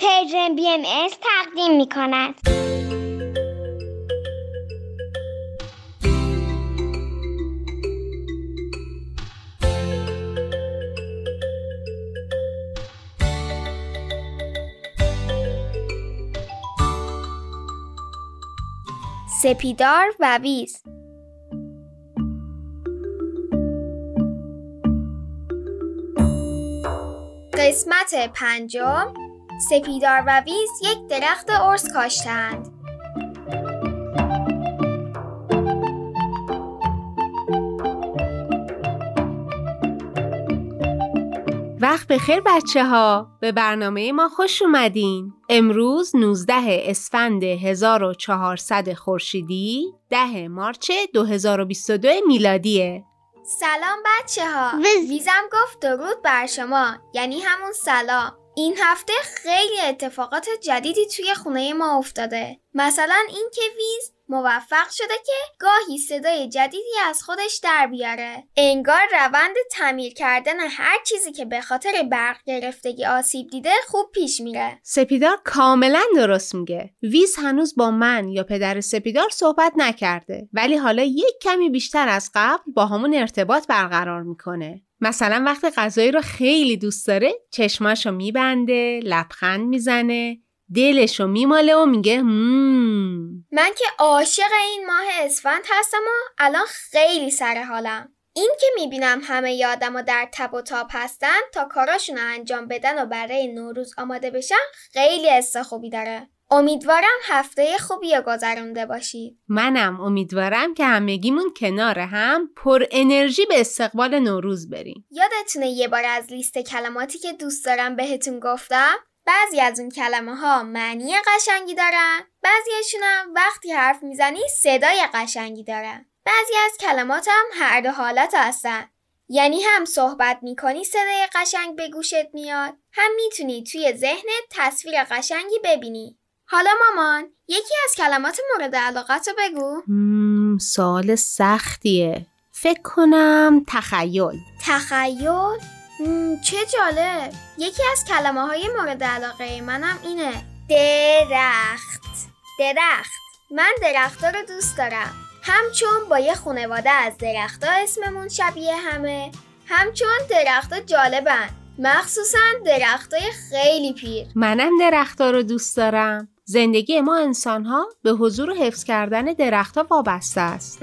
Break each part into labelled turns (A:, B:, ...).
A: پرژن بی ام تقدیم می کند. سپیدار و ویز قسمت پنجم سپیدار و ویز یک درخت ارز کاشتند.
B: وقت بخیر بچه ها به برنامه ما خوش اومدین. امروز 19 اسفند 1400 خورشیدی 10 مارچ 2022 میلادیه.
A: سلام بچه ها ویزم گفت درود بر شما. یعنی همون سلام. این هفته خیلی اتفاقات جدیدی توی خونه ما افتاده. مثلا اینکه ویز موفق شده که گاهی صدای جدیدی از خودش در بیاره. انگار روند تعمیر کردن هر چیزی که به خاطر برق گرفتگی آسیب دیده خوب پیش میره.
B: سپیدار کاملا درست میگه. ویز هنوز با من یا پدر سپیدار صحبت نکرده ولی حالا یک کمی بیشتر از قبل با همون ارتباط برقرار می‌کنه. مثلا وقتی غذایی رو خیلی دوست داره چشماشو میبنده لبخند می‌زنه دلشو میماله و میگه مم.
A: من که عاشق این ماه اسفند هستم و الان خیلی سر حالم این که می‌بینم همه یادم و در تب و تاب هستن تا کاراشون انجام بدن و برای نوروز آماده بشن خیلی حس خوبی داره امیدوارم هفته خوبی رو گذرونده باشید
B: منم امیدوارم که همگیمون کنار هم پر انرژی به استقبال نوروز بریم.
A: یادتونه یه بار از لیست کلماتی که دوست دارم بهتون گفتم؟ بعضی از اون کلمه ها معنی قشنگی دارن بعضیشون هم وقتی حرف می‌زنی صدای قشنگی دارن. بعضی از کلمات هم هر دو حالت هستن. یعنی هم صحبت می‌کنی صدای قشنگ به گوشت میاد هم می‌تونی توی ذهنت تصویر قشنگی ببینی. حالا مامان یکی از کلمات مورد علاقت رو بگو.
B: سوال سختیه. فکر کنم تخیل.
A: تخیل؟ چه جالب. یکی از کلمه های مورد علاقه منم اینه. درخت. درخت. من درخت رو دوست دارم. همچون با یه خانواده از درختها اسممون شبیه همه. همچون درختها جالبن. مخصوصا درختای خیلی پیر.
B: منم درختها رو دوست دارم. زندگی ما انسان ها به حضور و حفظ کردن درختها وابسته است.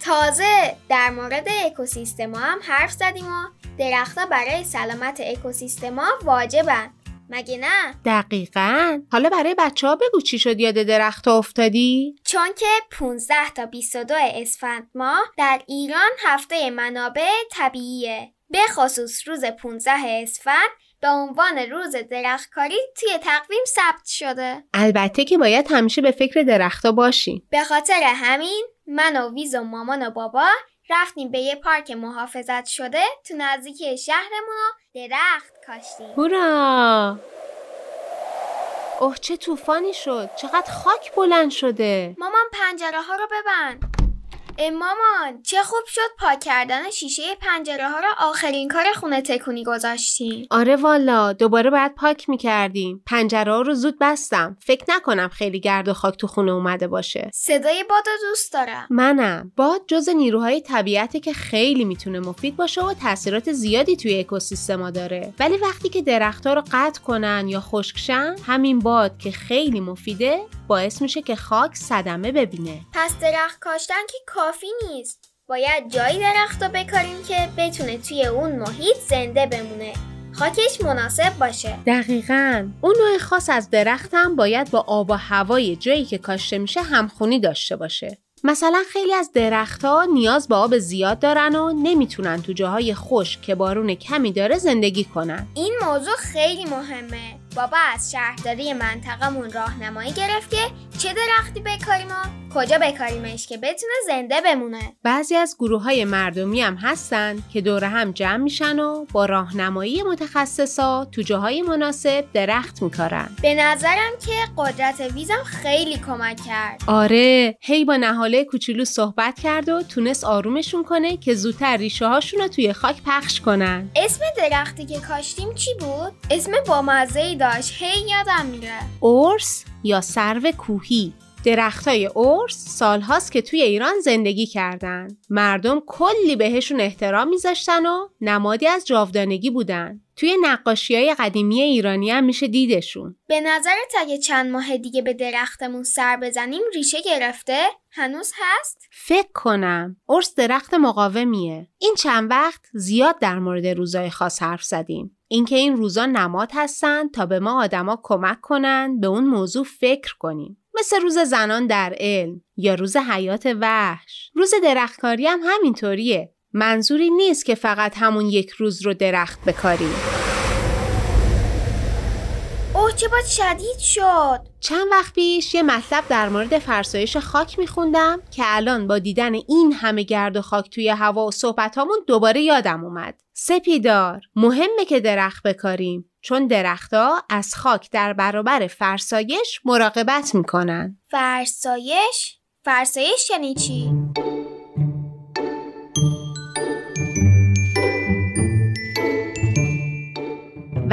A: تازه در مورد اکوسیستما هم حرف زدیم و درختها برای سلامت اکوسیستما واجبن. مگه نه؟
B: دقیقا. حالا برای بچه ها بگو چی شد یاد درخت افتادی؟
A: چون که 15 تا 22 اسفند ماه در ایران هفته منابع طبیعیه. به خصوص روز 15 اسفند به عنوان روز درختکاری توی تقویم ثبت شده.
B: البته که باید همیشه به فکر درختها باشیم.
A: به خاطر همین من و ویز و مامان و بابا رفتیم به یه پارک محافظت شده تو نزدیکی شهرمون و درخت کاشتیم.
B: هورا! اوه چه طوفانی شد. چقدر خاک بلند شده.
A: مامان پنجره ها رو ببند. مامان چه خوب شد پاک کردن شیشه پنجره ها رو آخرین کار خونه تکونی گذاشتیم.
B: آره والا دوباره باید پاک می‌کردیم. پنجره ها رو زود بستم. فکر نکنم خیلی گرد و خاک تو خونه اومده باشه.
A: صدای باد دوست دارم.
B: منم. باد جز نیروهای طبیعتی که خیلی می‌تونه مفید باشه و تاثیرات زیادی توی اکوسیستما داره. ولی وقتی که درختها رو قطع کنن یا خشکشن همین باد که خیلی مفیده باعث میشه که خاک صدمه ببینه.
A: پس درخت کاشتن که کافی نیست. باید جایی درخت رو بکاریم که بتونه توی اون محیط زنده بمونه. خاکش مناسب باشه.
B: دقیقا. اون نوع خاص از درخت هم باید با آب و هوای جایی که کاشته میشه همخونی داشته باشه. مثلا خیلی از درختها نیاز به آب زیاد دارن و نمی‌تونن تو جاهای خشک که بارون کمی داره زندگی کنن.
A: این موضوع خیلی مهمه. بابا از شهرداری منطقمون راهنمایی گرفت که چه درختی بکاریم و کجا بکاریمش که بتونه زنده بمونه؟
B: بعضی از گروه های مردمی هم هستن که دور هم جمع میشن و با راهنمایی متخصصا تو جاهای مناسب درخت میکارن.
A: به نظرم که قدرت ویزم خیلی کمک کرد.
B: آره هی با نهاله کوچولو صحبت کرد و تونست آرومشون کنه که زودتر ریشه هاشون رو توی خاک پخش کنن.
A: اسم درختی که کاشتیم چی بود؟ اسم بامزه ای داشت هی یادم میره
B: اورس یا سرو کوهی درختای ارس سالهاست که توی ایران زندگی کردن. مردم کلی بهشون احترام میذاشتن و نمادی از جاودانگی بودن. توی نقاشی های قدیمی ایرانی هم میشه دیدشون.
A: به نظرت اگه چند ماه دیگه به درختمون سر بزنیم ریشه گرفته؟ هنوز هست؟
B: فکر کنم. ارس درخت مقاومیه. این چند وقت زیاد در مورد روزای خاص حرف زدیم. اینکه این روزا نماد هستن تا به ما آدما کمک کنن به اون موضوع فکر کنیم. مثل روز زنان در علم یا روز حیات وحش. روز درختکاری هم همینطوریه. منظوری نیست که فقط همون یک روز رو درخت بکاریم.
A: چه باید شدید شد
B: چند وقت پیش یه مطلب در مورد فرسایش خاک میخوندم که الان با دیدن این همه گرد و خاک توی هوا و صحبتامون دوباره یادم اومد سپیدار مهمه که درخت بکاریم چون درختها از خاک در برابر فرسایش مراقبت می‌کنن
A: فرسایش؟ فرسایش یعنی چی؟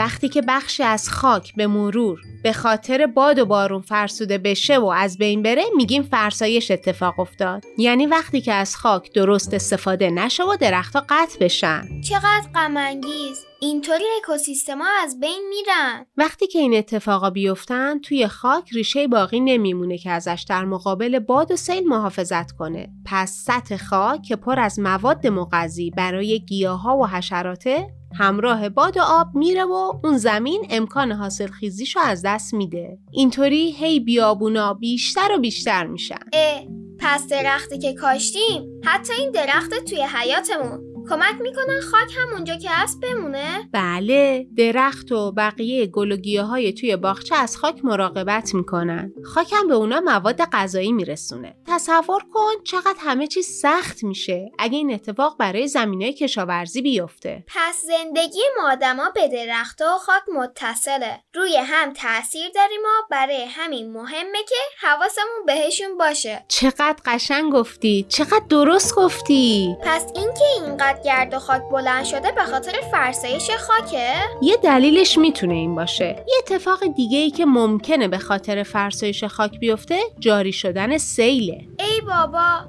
B: وقتی که بخشی از خاک به مرور به خاطر باد و بارون فرسوده بشه و از بین بره میگیم فرسایش اتفاق افتاد. یعنی وقتی که از خاک درست استفاده نشه و درختها قطع بشن.
A: چقدر غم انگیز اینطوری اکوسیستما از بین میرن.
B: وقتی که این اتفاقا بیفتن توی خاک ریشه باقی نمیمونه که ازش در مقابل باد و سیل محافظت کنه. پس سطح خاک که پر از مواد مغذی برای گیاها و حشراته همراه باد و آب میره و اون زمین امکان حاصل خیزیشو از دست میده. اینطوری هی بیابونا بیشتر و بیشتر میشن.
A: اه پس درختی که کاشتیم حتی این درخت توی حیاتمون کمک می‌کنن خاک همونجا که هست بمونه؟
B: بله درخت و بقیه گل و های توی باغچه از خاک مراقبت می‌کنن. خاک هم به اونا مواد غذایی میرسونه. تصور کن چقدر همه چیز سخت میشه. اگه این اتفاق برای زمینه کشاورزی بیفته.
A: پس زندگی ما آدما به درخت و خاک متصله. روی هم تاثیر داریم و برای همین مهمه که حواسمون بهشون باشه.
B: چقدر قشنگ گفتی چقدر درست گفتی.
A: پس اینکه اینقدر گرد و خاک بلند شده به خاطر فرسایش خاکه؟
B: یه دلیلش می‌تونه این باشه. یه اتفاق دیگه ای که ممکنه به خاطر فرسایش خاک بیفته جاری شدن سیله.
A: ای بابا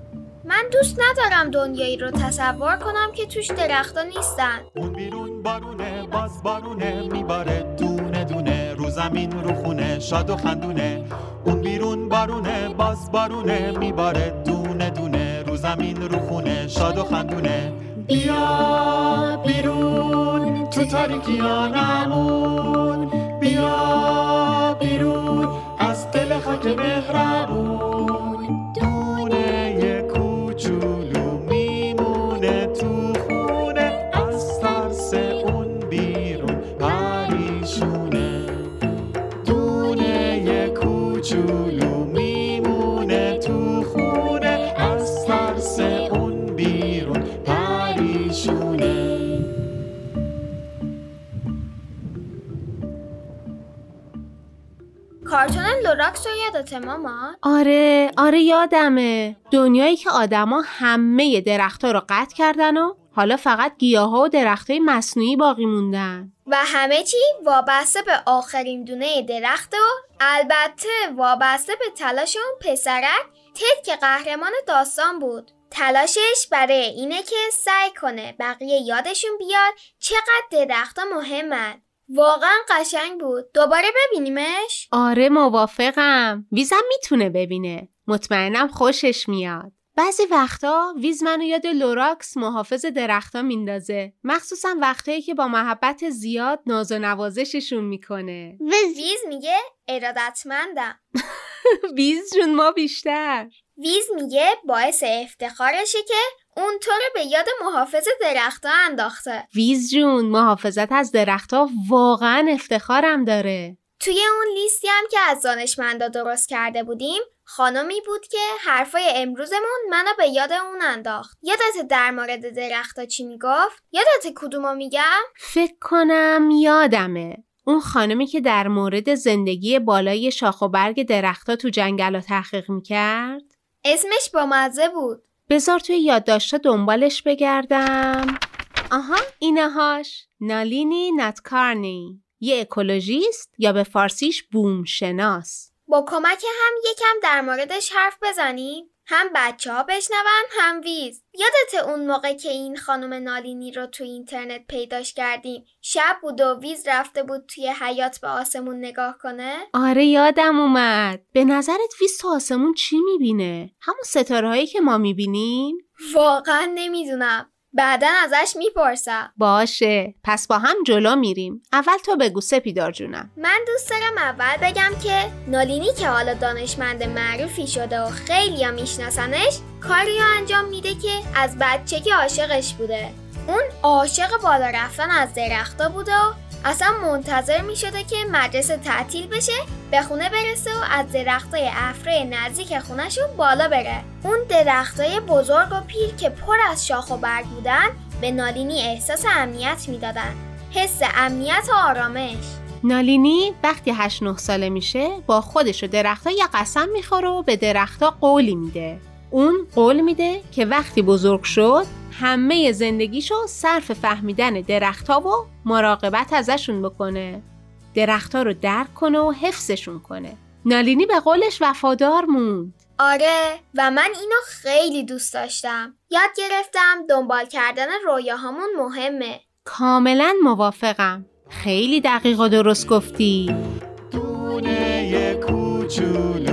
A: من دوست ندارم دنیایی رو تصور کنم که توش درختا نیستن
C: اون بیرون بارونه باز بارونه میباره دونه دونه رو زمین رو خونه شاد و خندونه اون بیرون بارونه باز بارونه میباره دونه دونه رو زمین رو خونه شاد و خندونه بیا بیرون تو تاریکیانمون بیا بیرون از دل خاک مهربون.
A: کارتون لوراکس رو یادته ماما؟
B: آره آره یادمه. دنیایی که آدما همه درختها رو قطع کردن و حالا فقط گیاها و درختای مصنوعی باقی موندن.
A: و همه چی وابسته به آخرین دونه درخت و البته وابسته به تلاش اون پسرک تد که قهرمان داستان بود. تلاشش برای اینه که سعی کنه بقیه یادشون بیاد چقدر درختها مهمن. واقعا قشنگ بود. دوباره ببینیمش؟
B: آره موافقم. ویزم می‌تونه ببینه. مطمئنم خوشش میاد. بعضی وقتا ویز منو یاد لوراکس محافظ درختها میندازه. مخصوصا وقتایی که با محبت زیاد ناز و نوازششون می‌کنه.
A: ویز میگه ارادتمندم.
B: ویز جون ما بیشتر.
A: ویز میگه باعث افتخارشه که اون تو رو به یاد محافظ درختها انداخته.
B: ویز جون محافظت از درختها واقعا افتخارم داره.
A: توی اون لیستی هم که از دانشمندا درست کرده بودیم خانمی بود که حرفای امروزمون منو به یاد اون انداخت. یادت در مورد درختا چی می‌گفت؟ یادت کدومو میگم؟
B: فکر کنم یادمه. اون خانمی که در مورد زندگی بالای شاخ و برگ درختها تو جنگل تحقیق می‌کرد؟
A: اسمش با مزه بود.
B: بذار توی یادداشتا دنبالش بگردم. آها اینهاش. نالینی نادکارنی. یه ecologist یا به فارسیش بوم شناس
A: با کمک هم یکم در موردش حرف بزنیم. هم بچه ها بشنون هم ویز. یادت اون موقع که این خانم نالینی رو تو اینترنت پیداش کردیم شب بود و ویز رفته بود توی حیاط به آسمون نگاه کنه؟
B: آره یادم اومد. به نظرت ویز تو آسمون چی می‌بینه؟ همون ستاره هایی که ما می‌بینیم؟
A: واقعا نمی‌دونم. بعدا ازش می‌پرسم.
B: باشه. پس با هم جلو میریم. اول تو بگو سپیدار جونم.
A: من دوست دارم اول بگم که نالینی که حالا دانشمند معروفی شده و خیلی میشناسنش کاری رو انجام میده که از بچگی عاشقش بوده. اون عاشق بالا رفتن از درختا بوده و اصلا منتظر می شده که مدرسه تعطیل بشه به خونه برسه و از درختای افره نزدیک خونهشون بالا بره. اون درختای بزرگ و پیر که پر از شاخ و برگ بودن به نالینی احساس امنیت می‌دادن. حس امنیت و آرامش.
B: نالینی وقتی 8 9 ساله میشه با خودش و درختها یه قسم می‌خوره و به درختها قولی میده. اون قول میده که وقتی بزرگ شد همه زندگیشو صرف فهمیدن درختها و مراقبت ازشون بکنه. درختها رو درک کنه و حفظشون کنه. نالینی به قولش وفادار موند.
A: آره و من اینو خیلی دوست داشتم. یاد گرفتم دنبال کردن رویاهامون مهمه.
B: کاملا موافقم. خیلی دقیق و درست گفتی.
C: دونه کوچولو.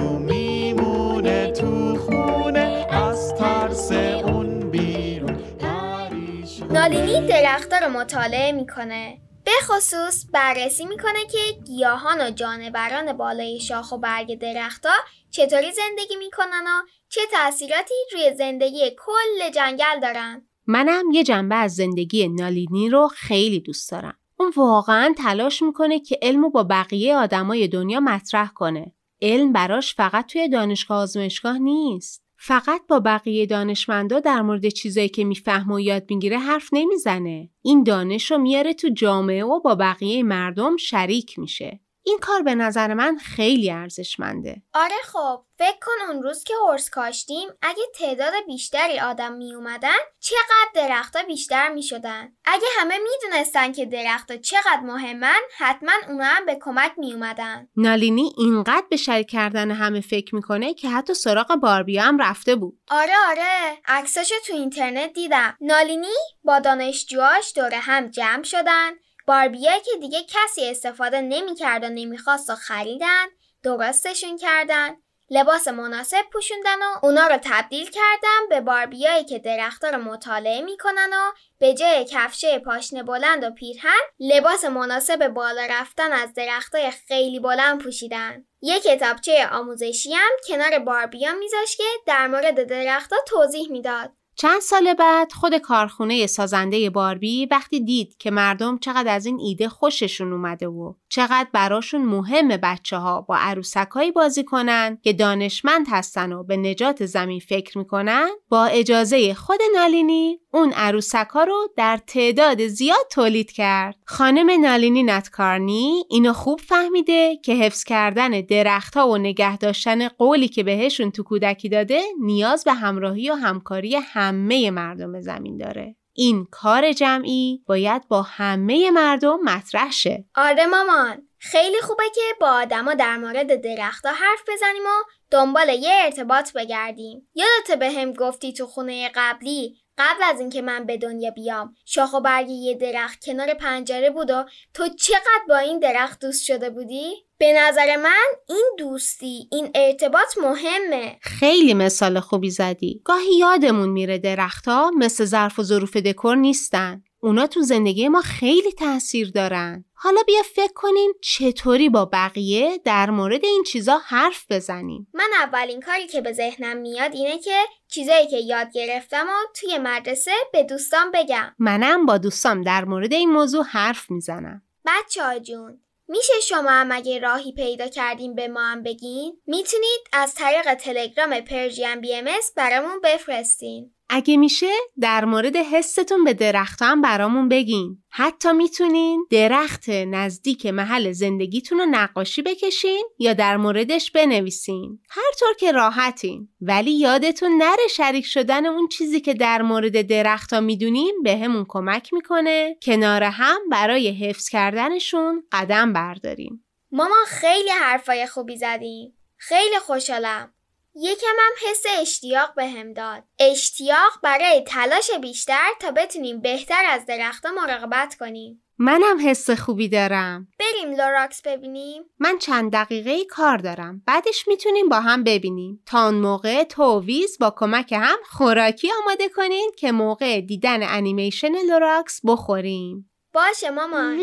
A: نالینی درختها رو مطالعه می‌کنه به خصوص بررسی می‌کنه که گیاهان و جانوران بالای شاخ و برگ درختها چطوری زندگی می‌کنن و چه تاثیراتی روی زندگی کل جنگل دارن
B: منم یه جنبه از زندگی نالینی رو خیلی دوست دارم. اون واقعا تلاش می‌کنه که علم با بقیه آدمای دنیا مطرح کنه. علم براش فقط توی دانشگاه آزمایشگاه نیست. فقط با بقیه دانشمندا در مورد چیزایی که می‌فهمه و یاد می‌گیره حرف نمی‌زنه. این دانش رو میاره تو جامعه و با بقیه مردم شریک میشه. این کار به نظر من خیلی ارزشمنده.
A: آره خب فکر کن اون روز که هرس کاشتیم اگه تعداد بیشتری آدم می اومدن چقدر درختها بیشتر می شدن اگه همه می‌دونستن که درختها چقدر مهمن حتما اونا هم به کمک می اومدن
B: نالینی اینقدر به شریک کردن همه فکر می‌کنه که حتی سراغ باربیا هم رفته بود.
A: آره آره. عکساشو تو اینترنت دیدم. نالینی با دانشجوهاش دور هم جمع شدن. باربیایی که دیگه کسی استفاده نمی‌کرد و نمی‌خواست و خریدن درستشون کردن. لباس مناسب پوشوندن و اونا رو تبدیل کردن به باربیایی که درختها رو مطالعه می‌کنن و به جای کفشه پاشنه بلند و پیرهن لباس مناسب بالا رفتن از درختای خیلی بلند پوشیدن. یه کتابچه آموزشی هم کنار باربیا میذاش که در مورد درختها توضیح می‌داد.
B: چند سال بعد خود کارخونه سازنده باربی وقتی دید که مردم چقدر از این ایده خوششون اومده و چقدر براشون مهمه بچه ها با عروسکایی بازی کنن که دانشمند هستن و به نجات زمین فکر می‌کنن با اجازه خود نالینی اون عروسکا رو در تعداد زیاد تولید کرد. خانم نالینی نتکارنی اینو خوب فهمیده که حفظ کردن درختها و نگه داشتن قولی که بهشون تو کودکی داده نیاز به همراهی و همکاری همه مردم زمین داره. این کار جمعی باید با همه مردم مطرح شه.
A: آره مامان خیلی خوبه که با آدما در مورد درختها حرف بزنیم و دنبال یه ارتباط بگردیم یادت به هم گفتی تو خونه قبلی قبل از اینکه من به دنیا بیام شاخ و برگ یه درخت کنار پنجره بود و تو چقدر با این درخت دوست شده بودی؟ به نظر من این دوستی این ارتباط مهمه
B: خیلی مثال خوبی زدی. گاهی یادمون میره درختها مثل ظرف و ظروف دکور نیستن. اونا تو زندگی ما خیلی تاثیر دارن. حالا بیا فکر کنیم چطوری با بقیه در مورد این چیزا حرف بزنیم.
A: من اولین کاری که به ذهنم میاد اینه که چیزایی که یاد گرفتم و توی مدرسه به دوستان بگم
B: منم با دوستام در مورد این موضوع حرف می‌زنم.
A: بچه ها جون میشه شما هم اگه راهی پیدا کردین به ما هم بگین؟ می‌تونید از طریق تلگرام پرژین بی ام برامون بفرستین.
B: اگه میشه در مورد حستون به درخت هم برامون بگین. حتی می‌تونین درخت نزدیک محل زندگیتون رو نقاشی بکشین یا در موردش بنویسین. هر طور که راحتین. ولی یادتون نره شریک شدن اون چیزی که در مورد درختها می‌دونین به همون کمک می‌کنه کنار هم برای حفظ کردنشون قدم برداریم.
A: ماما خیلی حرفای خوبی زدیم. خیلی خوشحالم. یکم هم حس اشتیاق بهم داد. اشتیاق برای تلاش بیشتر تا بتونیم بهتر از درختها مراقبت کنیم.
B: منم حس خوبی دارم.
A: بریم لوراکس ببینیم؟
B: من چند دقیقه کار دارم. بعدش می‌تونیم با هم ببینیم. تا اون موقع تو و ویز با کمک هم خوراکی آماده کنین که موقع دیدن انیمیشن لوراکس بخوریم.
A: باشه مامان.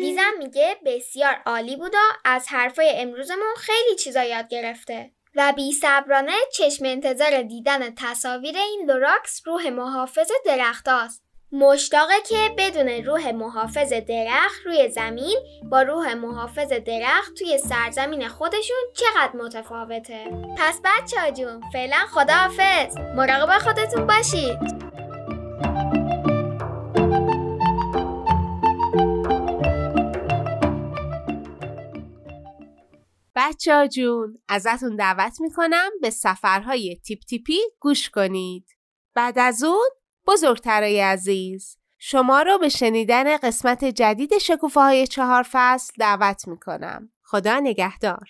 A: ویزم میگه بسیار عالی بود و از حرفای امروزمون خیلی چیزا یاد گرفته. و بی صبرانه چشم انتظار دیدن تصاویر این لوراکس روح محافظ درخت است. مشتاقه که بدونه روح محافظ درخت روی زمین با روح محافظ درخت توی سرزمین خودشون چقدر متفاوته. پس بچه ها جون فعلا خداحافظ. مراقب خودتون باشید.
B: بچه جون ازتون دعوت می‌کنم به سفرهای تیپ تیپی گوش کنید. بعد از اون بزرگترای عزیز شما رو به شنیدن قسمت جدید شکوفه های چهار فصل دعوت می‌کنم. خدا نگهدار.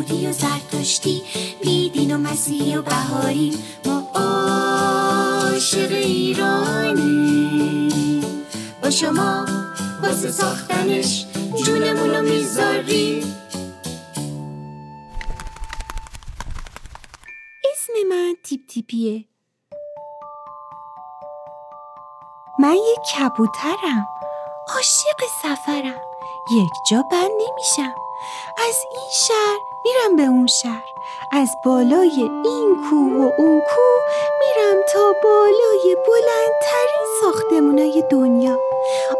D: یهودی و زرتشتی بیدین و مسیحی و بهاری. ما عاشق ایرانی. با شما واسه ساختنش جونمون رو می‌ذاریم اسم من تیپ تیپیه. من یک کبوترم. عاشق سفرم. یک جا بند نمیشم. از این شهر میرم به اون شهر. از بالای این کوه و اون کوه میرم تا بالای بلندترین ساختمونای دنیا.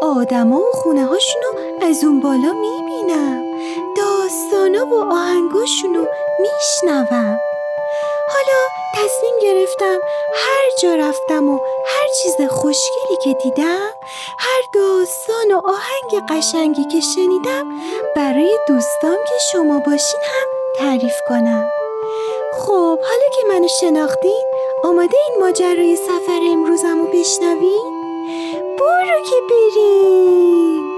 D: آدما و خونه هاشونو از اون بالا می‌بینم. داستانا و آهنگاشونو میشنوم. حالا تصمیم گرفتم هر جا رفتم و هر چیز خوشگلی که دیدم هر داستان و آهنگ قشنگی که شنیدم برای دوستام که شما باشین هم تعریف کنم خب حالا که منو شناختین آماده این ماجرای سفر امروزم رو بشنوین؟ برو که بریم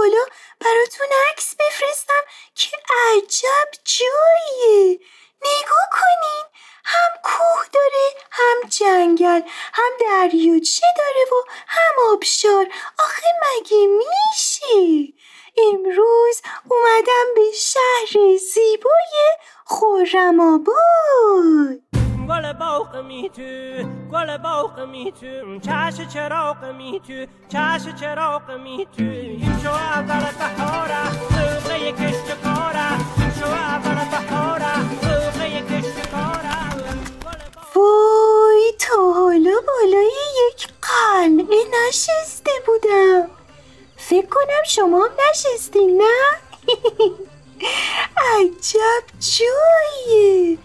D: بالا براتون عکس بفرستم. که عجب جاییه. نگاه کنین. هم کوه داره هم جنگل هم دریاچه داره و هم آبشار. آخه مگه میشه؟ امروز اومدم به شهر زیبای خورم آباد.
E: چش چراغ می تو چش چراغ می تو این شو اول بهاره سوقه کشت کاره این شو اول بهاره سوقه کشت کاره
D: وای تا حالا بالای یک قلعه نشسته بودم. فکر کنم شما هم نشستین نه؟ عجب جاییه.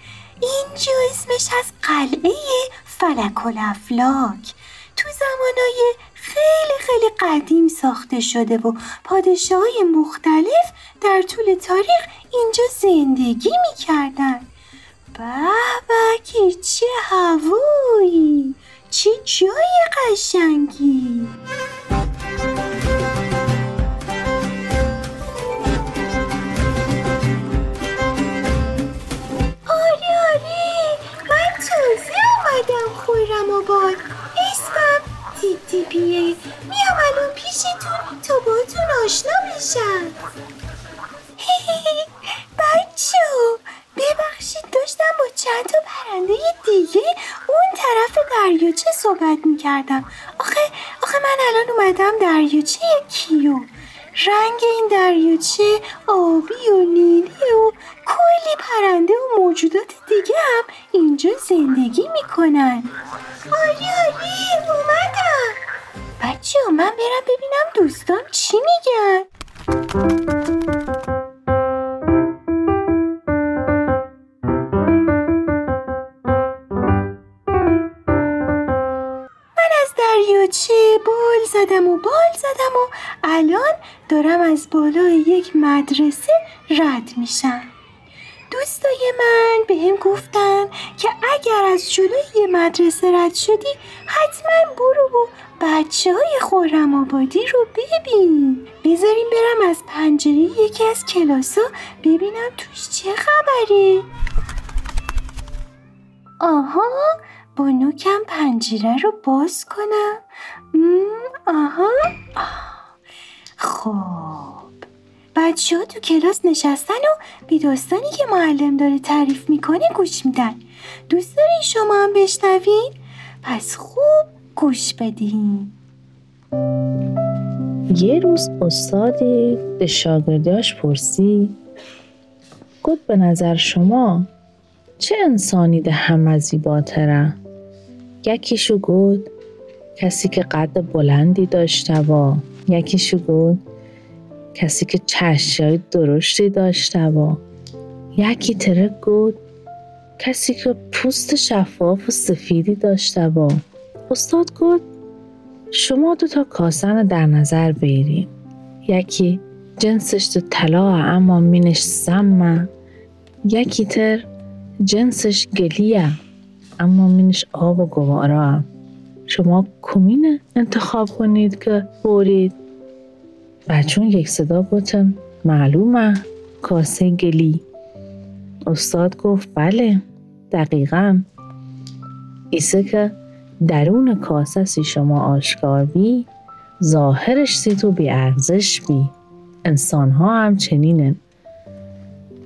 D: اینجا اسمش از قلعه فلک افلاک تو زمانای خیلی خیلی قدیم ساخته شده و پادشاه های مختلف در طول تاریخ اینجا زندگی می‌کردن. به که چه هوایی چه جای قشنگی. تازه اومدم خورم آباد اسمم تیتیپیه میام الان پیشتون تا باتون آشنا بشم بچه ببخشید داشتم با چند تا پرنده دیگه اون طرف دریاچه صحبت می‌کردم. آخه آخه من الان اومدم دریاچه کیو؟ رنگ این دریاچه آبی و نیلی و کلی پرنده و موجودات دیگه هم اینجا زندگی می‌کنن. آری آری اومدم. بچه من برم ببینم دوستان چی میگن. من از دریاچه بال زدم و بال زدم و الان دارم از بالای یک مدرسه رد میشم. دوستای من به هم گفتن که اگر از جلوی مدرسه رد شدی حتما برو و بچه های خورم آبادی رو ببین. بذاریم برم از پنجره یکی از کلاسا ببینم توش چه خبره. آها با نوکم پنجره رو باز کنم. آها. آه. خب. بچه ها تو کلاس نشستن و به داستانی که معلم داره تعریف می‌کنه گوش میدن دوست دارین شما هم بشنوین؟ پس خوب گوش بدین
F: یه روز استادی به شاگرداش پرسید گفت به نظر شما چه انسانی ده همه زیباتره؟ یکیشو گفت کسی که قد بلندی داشته و یکیشو گفت کسی که چشای درشتی داشته و یکی تره گفت کسی که پوست شفاف و سفیدی داشته و استاد گفت شما دو تا کاسن در نظر بگیریم یکی جنسش تو طلا اما مینش سمه. یکی تر جنسش گلیه اما مینش آب و گوارا. شما کمینه انتخاب کنید که برید بچون یک صدا گفتن معلومه. کاسه گلی استاد گفت بله دقیقا. ایسه که درون کاسه سی شما آشکار بی ظاهرش سی تو بی ارزش بی. انسان ها هم چنینن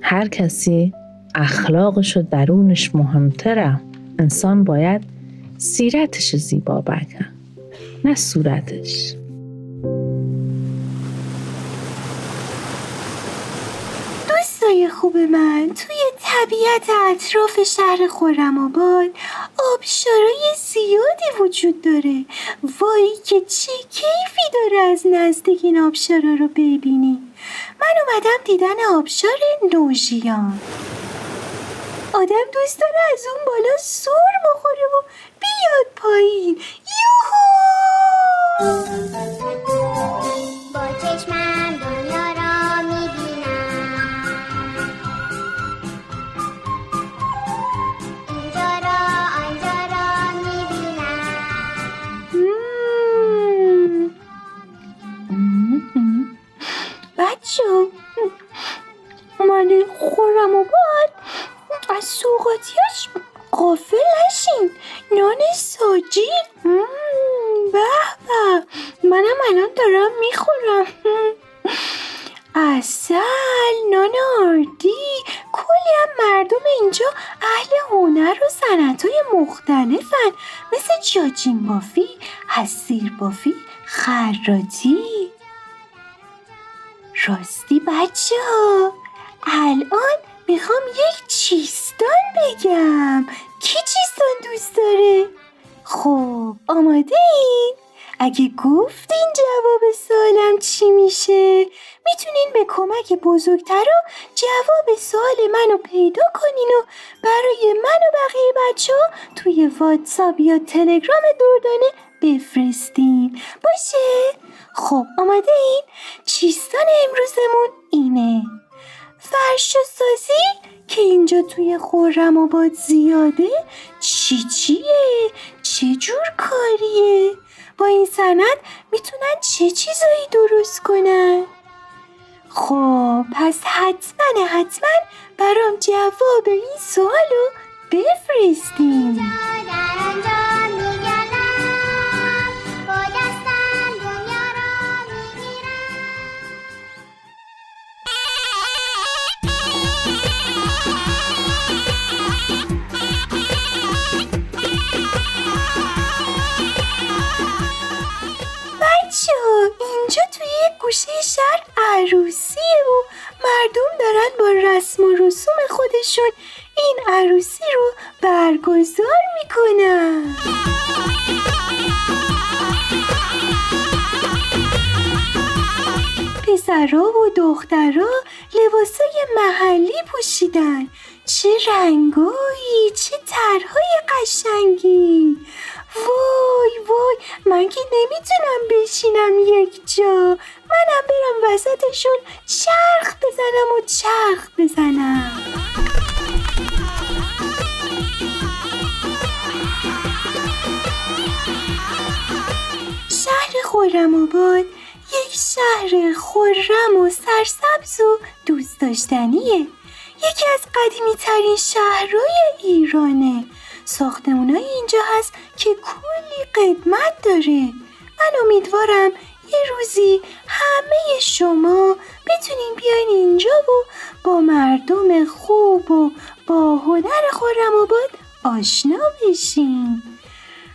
F: هر کسی اخلاقش و درونش مهمتره. انسان باید سیرتش زیبا بکن نه صورتش.
D: خوب من. توی طبیعت اطراف شهر خورم آباد آبشارای زیادی وجود داره. وای که چه کیفی داره از نزدیک این آبشارا رو ببینی. من اومدم دیدن آبشار نوژیان. آدم دوست داره از اون بالا سر بخوره و بیاد پایین. یوهو!
G: با چشمم دنیا
D: بچه من خورم و باد. از سوقاتیاش قافل نشین. نان ساجی. به به. منم الان دارم می‌خورم. اصل نان آردی. کلی هم مردم اینجا اهل هنر و صنعت های مختلفن. مثل جاجین بافی حسیر بافی خراتی راستی بچه ها الان می‌خوام یک چیستان بگم کی چیستان دوست داره؟ خب آماده این؟ اگه گفتین جواب سوالم چی میشه می‌تونین به کمک بزرگترا جواب سوال منو پیدا کنین و برای من و بقیه بچه ها توی واتساپ یا تلگرام دردانه بفرستین باشه؟ خب آماده این؟ چیستان امروزمون اینه فرش سازی که اینجا توی خورم آباد زیاده چی چیه؟ چه جور کاریه؟ با این سند می‌تونن چه چیزایی درست کنن؟ خب پس حتما حتما برام جواب این سوالو بفرستین بچه اینجا توی یک گوشه شهر عروسیه و مردم دارن با رسم و رسوم خودشون این عروسی رو برگزار می‌کنن. پسرا و دخترا لباسای محلی پوشیدن. چه رنگایی چه طرحهای قشنگی. وای وای من که نمی‌تونم بشینم یک جا. منم برم وسطشون چرخ بزنم و چرخ بزنم. شهر خورم آباد یک شهر خورم و سرسبز و دوست داشتنیه. یکی از قدیمی ترین شهرهای ایرانه. ساختمونای اینجا هست که کلی قدمت داره. من امیدوارم یه روزی همه شما بتونین بیاین اینجا و با مردم خوب و با هنر خورم آباد آشنا بشین.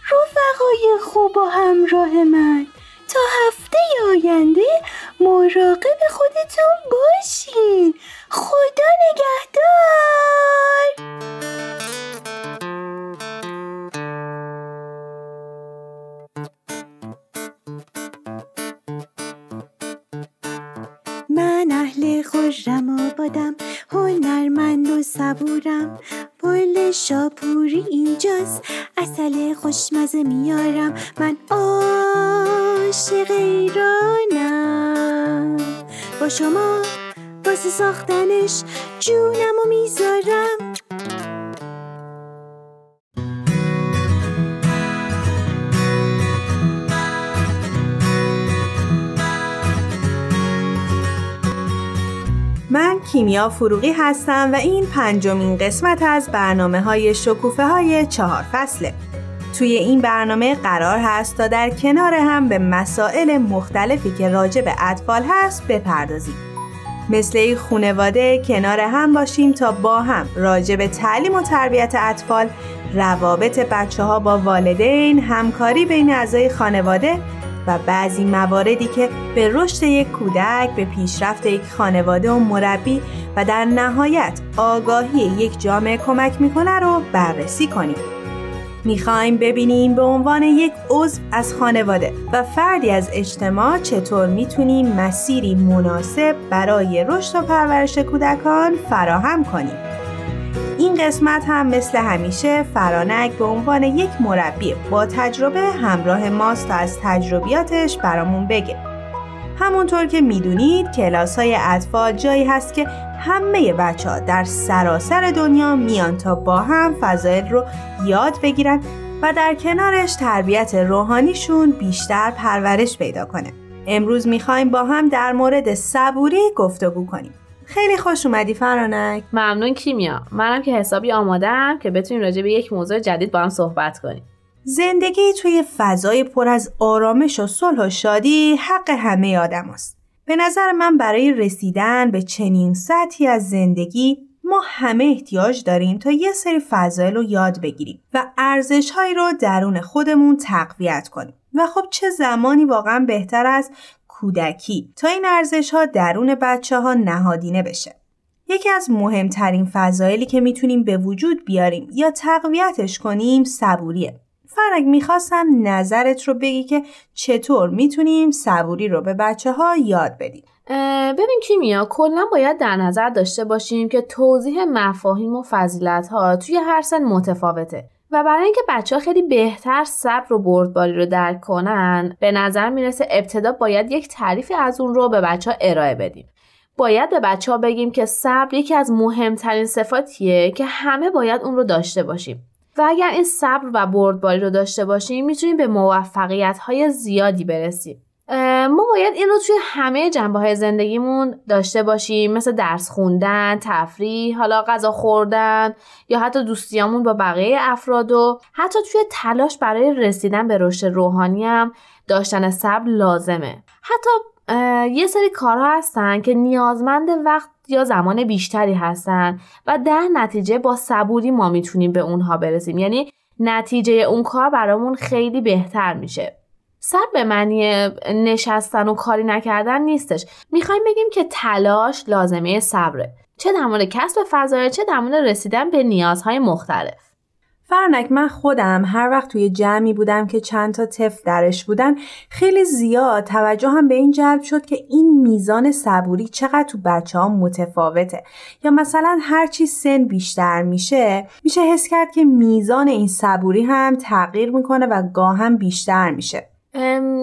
D: رفقای خوب و همراه من تا هفته آینده مراقب خودتون باشین. خدا نگهدار! من اهل خورم آبادم هنرمند و صبورم. پل شاپوری اینجاست اصل خوشمزه میارم. من عاشق ایرانم. با شما واسه ساختنش جونم و می‌ذارم.
H: کیمیا فروغی هستم و این پنجمین قسمت از برنامه های شکوفه های چهار فصله. توی این برنامه قرار هست تا در کنار هم به مسائل مختلفی که راجع به اطفال هست بپردازیم. مثل یک خونواده کنار هم باشیم تا با هم راجع به تعلیم و تربیت اطفال، روابط بچه ها با والدین، همکاری بین اعضای خانواده و بعضی مواردی که به رشد یک کودک، به پیشرفت یک خانواده و مربی و در نهایت آگاهی یک جامعه کمک می‌کنه رو بررسی کنیم. می‌خوایم ببینیم به عنوان یک عضو از خانواده و فردی از اجتماع چطور می‌تونیم مسیری مناسب برای رشد و پرورش کودکان فراهم کنیم. این قسمت هم مثل همیشه فرانک به عنوان یک مربی با تجربه همراه ماست از تجربیاتش برامون بگه. همونطور که می‌دونید کلاس های اطفال جایی هست که همه بچه ها در سراسر دنیا میان تا با هم فضایل رو یاد بگیرن و در کنارش تربیت روحانیشون بیشتر پرورش پیدا کنه. امروز می‌خوایم با هم در مورد صبوری گفتگو کنیم. خیلی خوش اومدی فرانک.
I: ممنون کیمیا منم که حسابی آمادم که بتونیم راجع به یک موضوع جدید با هم صحبت کنیم
H: زندگی توی فضای پر از آرامش و صلح و شادی حق همه آدم است. به نظر من برای رسیدن به چنین سطحی از زندگی ما همه احتیاج داریم تا یه سری فضایل رو یاد بگیریم و ارزشهایی رو درون خودمون تقویت کنیم. و خب چه زمانی واقعا بهتر از کودکی تا این ارزش ها درون بچه ها نهادینه بشه. یکی از مهمترین فضایلی که می‌تونیم به وجود بیاریم یا تقویتش کنیم صبوریه. فرق می‌خواستم نظرت رو بگی که چطور می‌تونیم صبوری رو به بچه ها یاد بدیم.
I: ببین کیمیا کلا باید در نظر داشته باشیم که توضیح مفاهیم و فضیلت ها توی هر سن متفاوته و برای اینکه بچه ها خیلی بهتر صبر و بردباری رو درک کنن به نظر می‌رسه ابتدا باید یک تعریفی از اون رو به بچه ها ارائه بدیم. باید به بچه ها بگیم که صبر یکی از مهمترین صفاتیه که همه باید اون رو داشته باشیم. و اگر این صبر و بردباری رو داشته باشیم می‌تونیم به موفقیت های زیادی برسیم. ما باید این رو توی همه جنبه های زندگیمون داشته باشیم. مثل درس خوندن، تفریح، حالا غذا خوردن یا حتی دوستیامون با بقیه افراد و حتی توی تلاش برای رسیدن به رشد روحانی هم داشتن صبر لازمه. حتی یه سری کارها هستن که نیازمند وقت یا زمان بیشتری هستن و در نتیجه با صبوری ما می‌تونیم به اونها برسیم. یعنی نتیجه اون کار برامون خیلی بهتر میشه. صبر به معنی نشستن و کاری نکردن نیستش. می‌خوایم بگیم که تلاش لازمه صبره چه در مورد کسب فضایل چه در مورد رسیدن به نیازهای مختلف.
H: فرنک من خودم هر وقت توی جمعی بودم که چند تا طفل درش بودن خیلی زیاد توجه هم به این جلب شد که این میزان صبوری چقدر تو بچه ها متفاوته. یا مثلا هرچی سن بیشتر میشه میشه حس کرد که میزان این صبوری هم تغییر می‌کنه و گاه هم بیشتر میشه.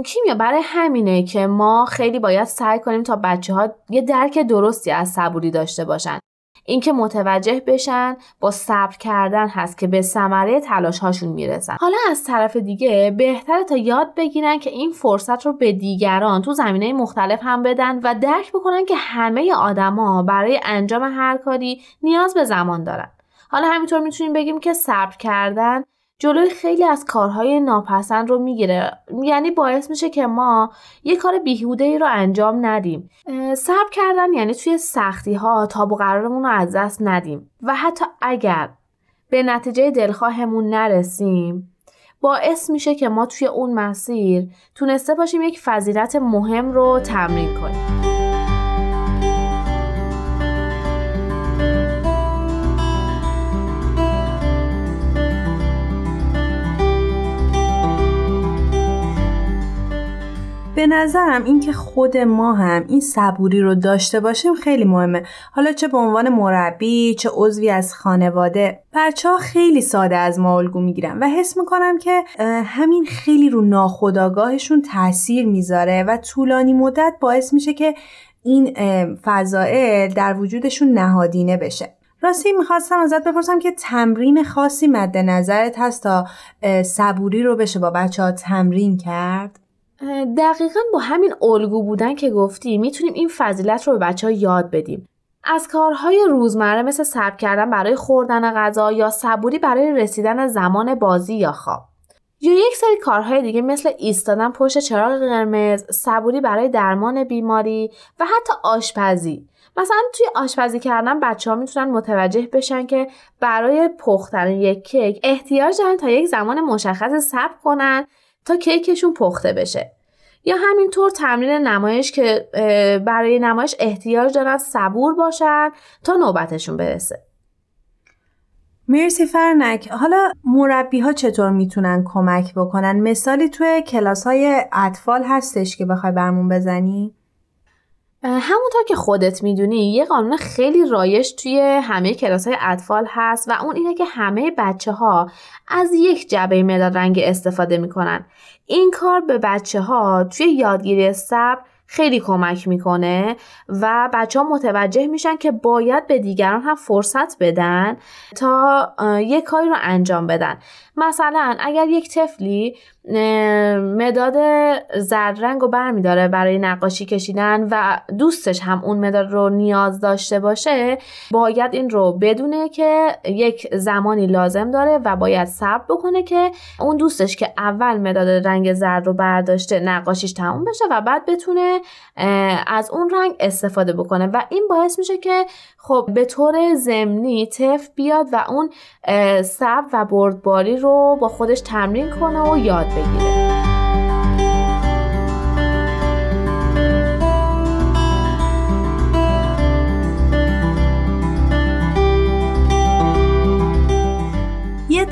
I: کیمیا برای همینه که ما خیلی باید سعی کنیم تا بچه ها یه درک درستی از صبوری داشته باشن. اینکه متوجه بشن با صبر کردن هست که به ثمره تلاش هاشون می‌رسن. حالا از طرف دیگه بهتره تا یاد بگیرن که این فرصت رو به دیگران تو زمینه مختلف هم بدن و درک بکنن که همه آدما برای انجام هر کاری نیاز به زمان دارن. حالا همینطور می‌تونیم بگیم که صبر کردن جلوی خیلی از کارهای ناپسند رو می‌گیره. یعنی باعث میشه که ما یه کار بیهوده ای رو انجام ندیم. صبر کردن یعنی توی سختی ها تاب و قرارمون رو از دست ندیم. و حتی اگر به نتیجه دلخواهمون نرسیم باعث میشه که ما توی اون مسیر تونسته باشیم یک فضیلت مهم رو تمرین کنیم.
H: به نظرم اینکه خود ما هم این صبوری رو داشته باشیم خیلی مهمه. حالا چه به عنوان مربی چه عضوی از خانواده. بچه ها خیلی ساده از ما الگو می‌گیرن و حس می‌کنم که همین خیلی رو ناخداگاهشون تاثیر می‌ذاره و طولانی مدت باعث میشه که این فضائل در وجودشون نهادینه بشه. راستی می‌خواستم ازت بپرسم که تمرین خاصی مد نظرت هست تا صبوری رو بشه با بچه ها تمرین کرد؟
I: دقیقا با همین الگو بودن که گفتی می‌تونیم این فضیلت رو به بچه ها یاد بدیم. از کارهای روزمره مثل صبر کردن برای خوردن غذا یا صبوری برای رسیدن زمان بازی یا خواب. یا یک سری کارهای دیگه مثل ایستادن پشت چراغ قرمز، صبوری برای درمان بیماری و حتی آشپزی. مثلا توی آشپزی کردن بچه ها می‌تونن متوجه بشن که برای پختن یک کیک احتیاج دارن تا یک زمان مشخص صبر کنن تا کیکشون پخته بشه. یا همینطور تمرین نمایش که برای نمایش احتیاج دارن صبور باشن تا نوبتشون برسه.
H: مرسی فرنک. حالا مربی ها چطور می‌تونن کمک بکنن؟ مثالی توی کلاس های اطفال هستش که بخوای برمون بزنی؟
I: همونطور که خودت می‌دونی یه قانون خیلی رایش توی همه کلاس های اطفال هست و اون اینه که همه بچه ها از یک جبه مداد رنگ استفاده می‌کنن. این کار به بچه ها توی یادگیری صبر خیلی کمک می‌کنه و بچه ها متوجه میشن که باید به دیگران هم فرصت بدن تا یک کاری رو انجام بدن. مثلا اگر یک طفلی مداد زرد رنگ رو برمیداره برای نقاشی کشیدن و دوستش هم اون مداد رو نیاز داشته باشه باید این رو بدونه که یک زمانی لازم داره و باید صبر بکنه که اون دوستش که اول مداد رنگ زرد رو برداشته نقاشیش تموم بشه و بعد بتونه از اون رنگ استفاده بکنه. و این باعث میشه که خب به طور ضمنی طفل بیاد و اون صبر و بردباری رو با خودش تمرین کنه و یاد بگیره.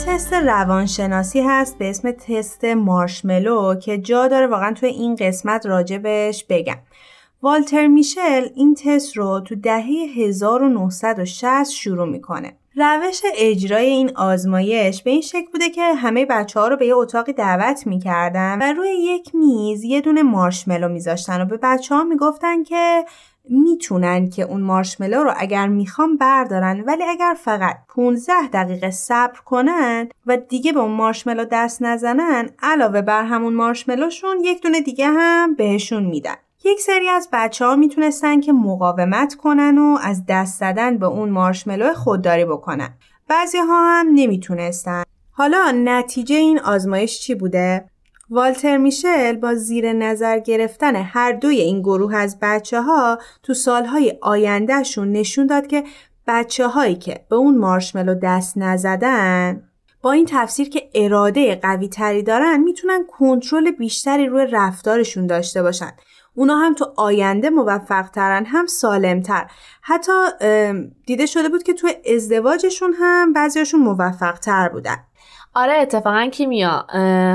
H: تست روانشناسی هست به اسم تست مارشملو که جا داره واقعا توی این قسمت راجبش بگم. والتر میشل این تست رو تو دهه 1960 شروع می‌کنه. روش اجرای این آزمایش به این شکل بوده که همه بچه ها رو به یه اتاقی دعوت می‌کردن و روی یک میز یه دونه مارشملو میذاشتن و به بچه ها می‌گفتن که می‌تونن که اون مارشملو رو اگر می‌خوام بردارن ولی اگر فقط 15 دقیقه صبر کنن و دیگه به اون مارشملو دست نزنن علاوه بر همون مارشملوشون یک دونه دیگه هم بهشون میدن. یک سری از بچه ها می‌تونستن که مقاومت کنن و از دست زدن به اون مارشملو خودداری بکنن. بعضی ها هم نمی‌تونستن. حالا نتیجه این آزمایش چی بوده؟ والتر میشل با زیر نظر گرفتن هر دوی این گروه از بچه ها تو سالهای آیندهشون نشون داد که بچه هایی که به اون مارشملو دست نزدن با این تفسیر که اراده قوی تری دارن می‌تونن کنترل بیشتری روی رفتارشون داشته باشن اونا هم تو آینده موفق ترن هم سالمتر. حتی دیده شده بود که تو ازدواجشون هم بعضیاشون موفق تر بودن.
I: آره اتفاقا کیمیا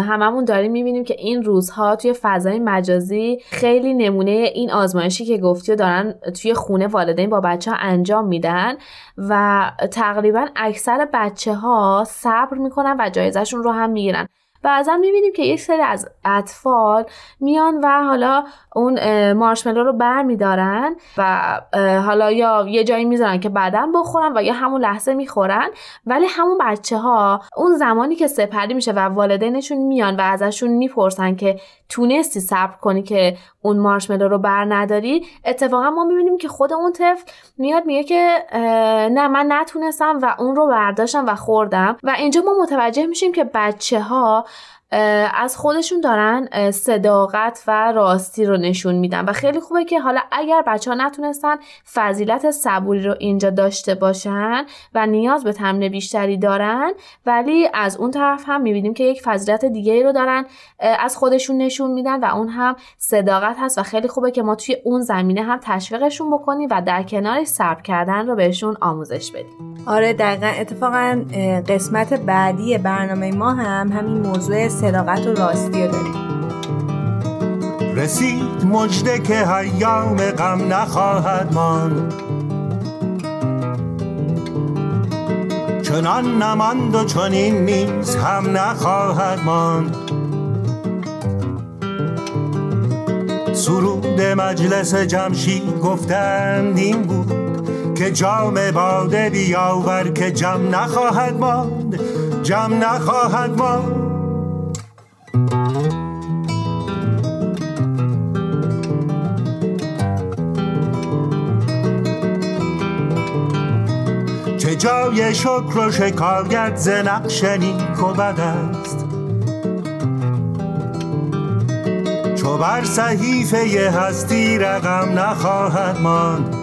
I: هممون داریم می‌بینیم که این روزها توی فضای مجازی خیلی نمونه این آزمایشی که گفتی و دارن توی خونه والدین با بچه ها انجام میدن و تقریبا اکثر بچه ها صبر می‌کنن و جایزشون رو هم می‌گیرن. بعضا می‌بینیم که یک سری از اطفال میان و حالا اون مارشملو رو بر میدارن و حالا یا یه جایی می‌ذارن که بعدا بخورن و یا همون لحظه می‌خورن. ولی همون بچه ها اون زمانی که سپری میشه و والدینشون میان و ازشون می‌پرسن که تونستی صبر کنی که اون مارشملو رو بر نداری. اتفاقا ما می‌بینیم که خود اون طفل میاد میگه که نه من نتونستم و اون رو برداشتم و خوردم. و اینجا ما متوجه میشیم که بچه ها از خودشون دارن صداقت و راستی رو نشون میدن و خیلی خوبه که حالا اگر بچه ها نتونستن فضیلت صبوری رو اینجا داشته باشن و نیاز به تمرین بیشتری دارن ولی از اون طرف هم می‌بینیم که یک فضیلت دیگه رو دارن از خودشون نشون میدن و اون هم صداقت هست و خیلی خوبه که ما توی اون زمینه هم تشویقشون بکنیم و در کنارش صبر کردن رو بهشون آموزش بدیم.
H: آره دقیقا اتفاقا قسمت بعدی برنامه ما هم همین موضوع صداقت و راستی رو داریم.
J: رسید مجده که ایام غم نخواهد ماند. چنان نماند و چنین نیز هم نخواهد ماند. سرود مجلس جمشید گفتند این بود که جام باده بیاور که جم نخواهد ماند. جم نخواهد ماند. جای شکر و شکایت ز نقش نیک و بد است. چو بر صحیفه هستی رقم نخواهد ماند.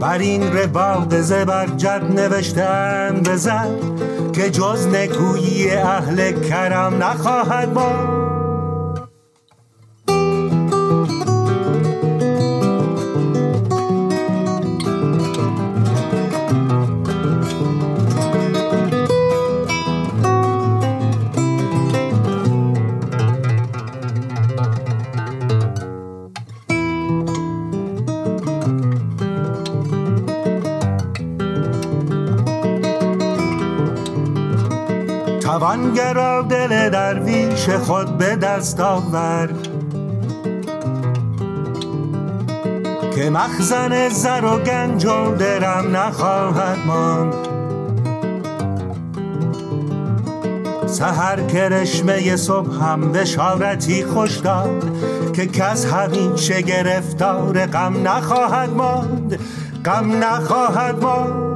J: بر این رباق زبرجد نوشتم بزن که جز نکویی اهل کرم نخواهد ماند. درویش خود به دست آورد که مخزن زر و گنج و درم نخواهد ماند. سهر کرشمه صبح هم بشارتی خوش داد که کس همیشه گرفتار غم نخواهد ماند. غم نخواهد ماند.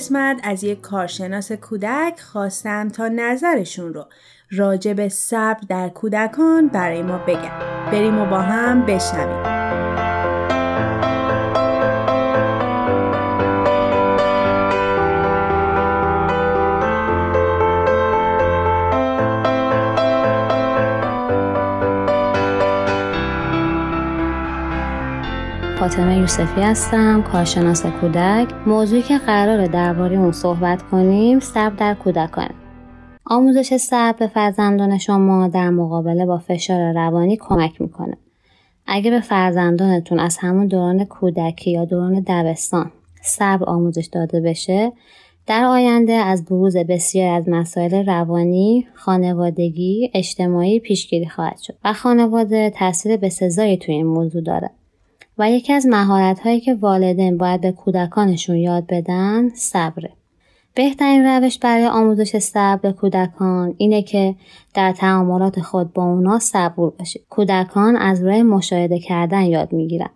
H: قسمت از یک کارشناس کودک خواستم تا نظرشون رو راجع به صبر در کودکان برای ما بگن. بریم و با هم بشنویم.
K: فاطمه یوسفی هستم کارشناس کودک. موضوعی که قراره درباره اون صحبت کنیم صبر در کودکان آموزش صبر به فرزندان شما در مقابله با فشار روانی کمک می‌کنه. اگه به فرزندانتون از همون دوران کودکی یا دوران دبستان صبر آموزش داده بشه در آینده از بروز بسیار از مسائل روانی، خانوادگی، اجتماعی پیشگیری خواهد شد. و خانواده تاثیر بسزایی توی این موضوع داره. و یکی از مهارت هایی که والدین باید به کودکانشون یاد بدن صبره. بهترین روش برای آموزش صبر به کودکان اینه که در تعاملات خود با اونا صبور باشید. کودکان از روی مشاهده کردن یاد می‌گیرن.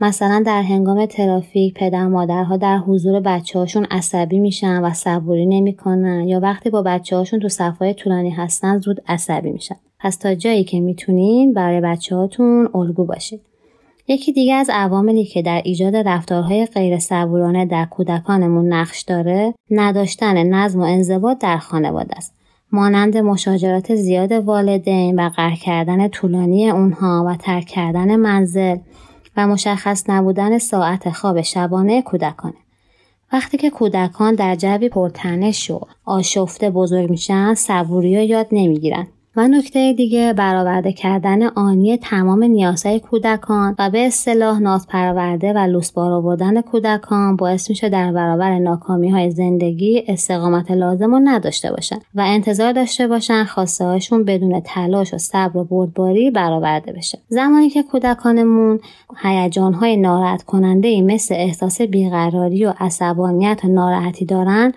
K: مثلا در هنگام ترافیک پدر مادرها در حضور بچه هاشون عصبی میشن و صبوری نمی‌کنن یا وقتی با بچه هاشون تو صفای طولانی هستن زود عصبی میشن. پس تا جایی که می‌تونین برای بچه هاتون الگو باشید. یکی دیگه از عواملی که در ایجاد رفتارهای غیر صبورانه در کودکانمون نقش داره نداشتن نظم و انضباط در خانواده است. مانند مشاجرات زیاد والدین و قهر کردن طولانی اونها و ترک کردن منزل و مشخص نبودن ساعت خواب شبانه کودکانه. وقتی که کودکان در جوی پرتنش و آشفته بزرگ میشن صبوری رو یاد نمی‌گیرن. و نکته دیگه برآورده کردن آنی تمام نیازهای کودکان و به اصطلاح ناز پرورده و لوسبار آوردن کودکان باعث میشه در برابر ناکامی های زندگی استقامت لازم رو نداشته باشن و انتظار داشته باشن خواسته هاشون بدون تلاش و صبر و بردباری برآورده بشه. زمانی که کودکانمون هیجان های ناراحت کننده ای مثل احساس بیقراری و عصبانیت و ناراحتی دارن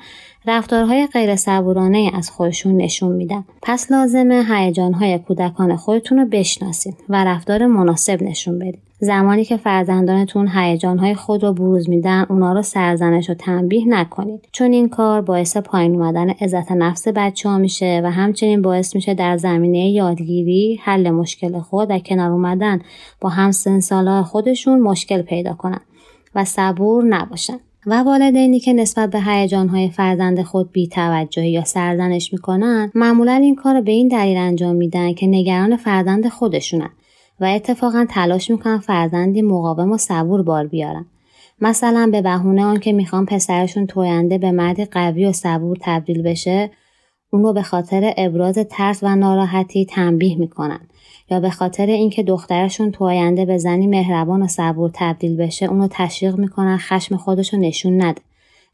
K: رفتارهای غیر صبورانه از خودشون نشون میدن. پس لازمه هیجانهای کودکان خودتون رو بشناسید و رفتار مناسب نشون بدید. زمانی که فرزندانتون هیجانهای خود رو بروز میدن اونا رو سرزنش و تنبیه نکنید چون این کار باعث پایین اومدن عزت نفس بچه ها میشه و همچنین باعث میشه در زمینه یادگیری حل مشکل خود و کنار اومدن با همسن خودشون مشکل پیدا کنن و صبور نباشن و والدینی که نسبت به هیجانهای فرزند خود بیتوجهی یا سرزنش می‌کنن معمولا این کار به این دلیل انجام میدن که نگران فرزند خودشونن و اتفاقا تلاش می‌کنن فرزندی مقاوم و صبور بار بیارن. مثلا به بهونه آن که می‌خوان پسرشون توینده به مردی قوی و صبور تبدیل بشه اونو به خاطر ابراز ترس و ناراحتی تنبیه می‌کنن. یا به خاطر اینکه دخترشون تو آینده به زنی مهربان و صبور تبدیل بشه اونو تشویق می‌کنن خشم خودش رو نشون نده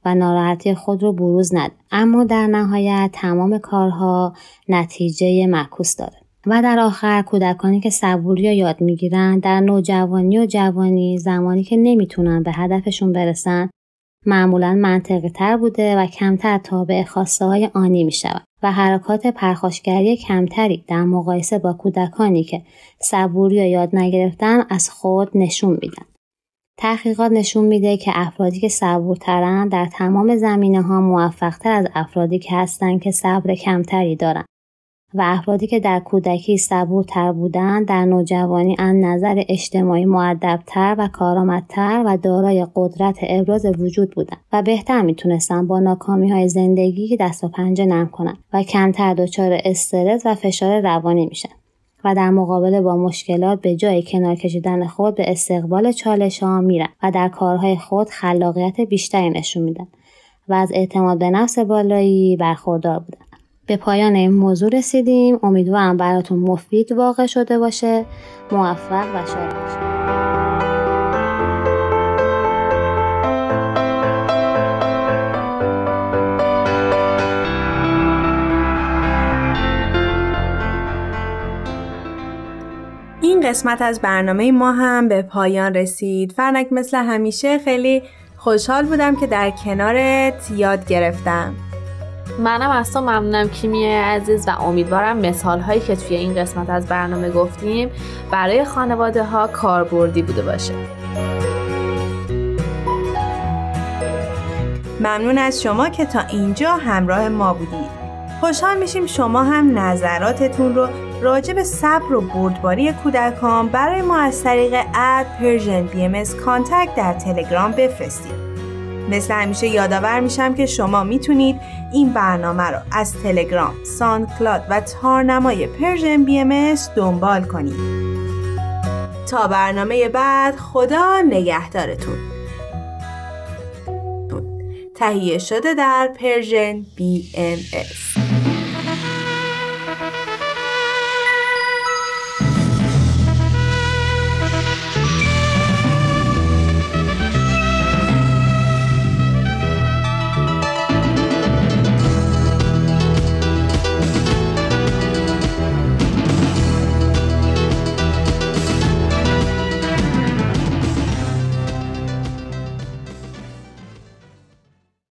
K: و ناراحتی خود رو بروز نده. اما در نهایت تمام کارها نتیجه معکوس داره. و در آخر کودکانی که صبوری رو یاد می‌گیرن در نوجوانی و جوانی زمانی که نمی‌تونن به هدفشون برسن معمولا منطقی تر بوده و کمتر تابع خواسته های آنی می شود و حرکات پرخاشگری کمتری در مقایسه با کودکانی که صبوری یا یاد نگرفتن از خود نشون میدن. تحقیقات نشون میده که افرادی که صبورترن در تمام زمینه ها موفقتر از افرادی که هستند که صبر کمتری دارن و افرادی که در کودکی صبورتر بودند در نوجوانی از نظر اجتماعی معدبتر و کارآمدتر و دارای قدرت ابراز وجود بودند و بهتر می‌تونستن با ناکامی های زندگی دست و پنجه نرم کنند و کمتر دچار استرس و فشار روانی میشن و در مقابله با مشکلات به جای کنار کشیدن خود به استقبال چالش ها میرن و در کارهای خود خلاقیت بیشتری نشون میدن و از اعتماد به نفس بالایی برخوردار بودن. به پایان این موضوع رسیدیم. امیدوارم براتون مفید واقع شده باشه. موفق و شاد باشید.
H: این قسمت از برنامه ما هم به پایان رسید. فرنک مثل همیشه خیلی خوشحال بودم که در کنارت یاد گرفتم.
I: منم از تو ممنونم کیمیه عزیز و امیدوارم مثال هایی که توی این قسمت از برنامه گفتیم برای خانواده ها کاربردی بوده باشه
H: ممنون از شما که تا اینجا همراه ما بودید خوشحال میشیم شما هم نظراتتون رو راجع به صبر و بردباری کودکان برای ما از طریق at Persian BM contact در تلگرام بفرستید. مثل همیشه یادآور میشم که شما می‌تونید این برنامه رو از تلگرام، SoundCloud و تارنمای Persian BM دنبال کنید. تا برنامه بعد خدا نگهدارتون. تهیه شده در پرژن BMS